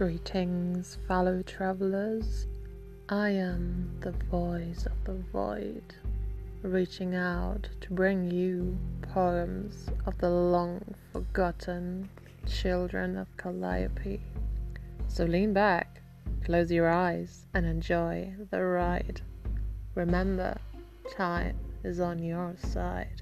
Greetings, fellow travelers. I am the voice of the void, reaching out to bring you poems of the long forgotten children of Calliope. So lean back, close your eyes, and enjoy the ride. Remember, time is on your side.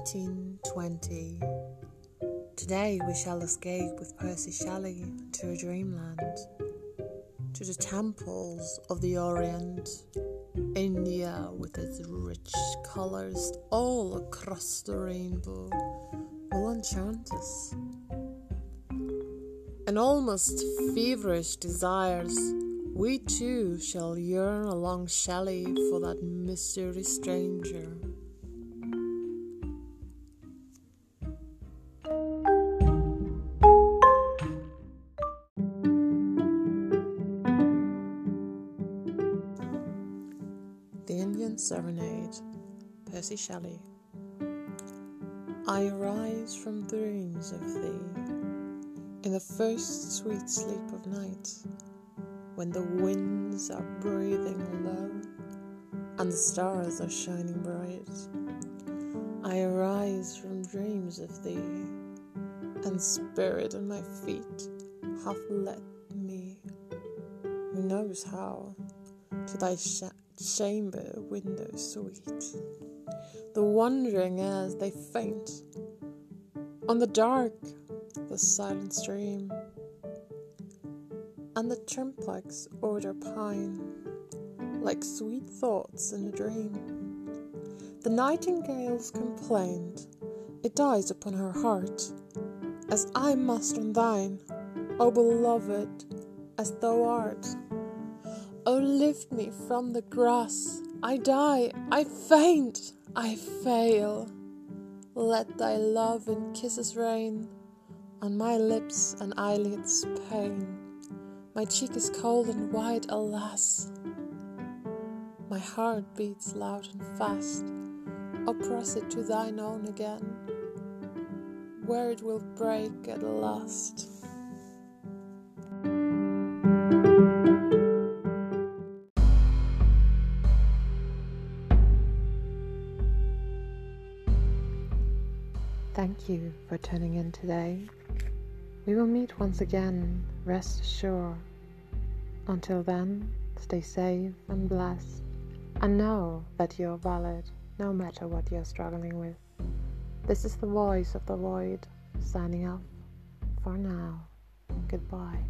Eighteen twenty. Today we shall escape with Percy Shelley to a dreamland, to the temples of the Orient, India with its rich colors all across the rainbow will enchant us. And almost feverish desires, we too shall yearn along Shelley for that mystery stranger. Serenade, Percy Shelley. I arise from dreams of thee in the first sweet sleep of night, when the winds are breathing low and the stars are shining bright. I arise from dreams of thee, and spirit in my feet hath led me, who knows how, to thy sh- chamber window sweet. The wandering as they faint on the dark, the silent stream, and the Champak odours pine like sweet thoughts in a dream. The nightingale's complaint, it dies upon her heart, as I must on thine, O beloved, as thou art. Oh, lift me from the grass. I die, I faint, I fail. Let thy love in kisses rain on my lips and eyelids pain. My cheek is cold and white, alas. My heart beats loud and fast. Oh, press it to thine own again, where it will break at last. Thank you for tuning in today. We will meet once again, rest assured. Until then, stay safe and blessed, and know that you're valid no matter what you're struggling with. This is the voice of the void signing off for now. Goodbye.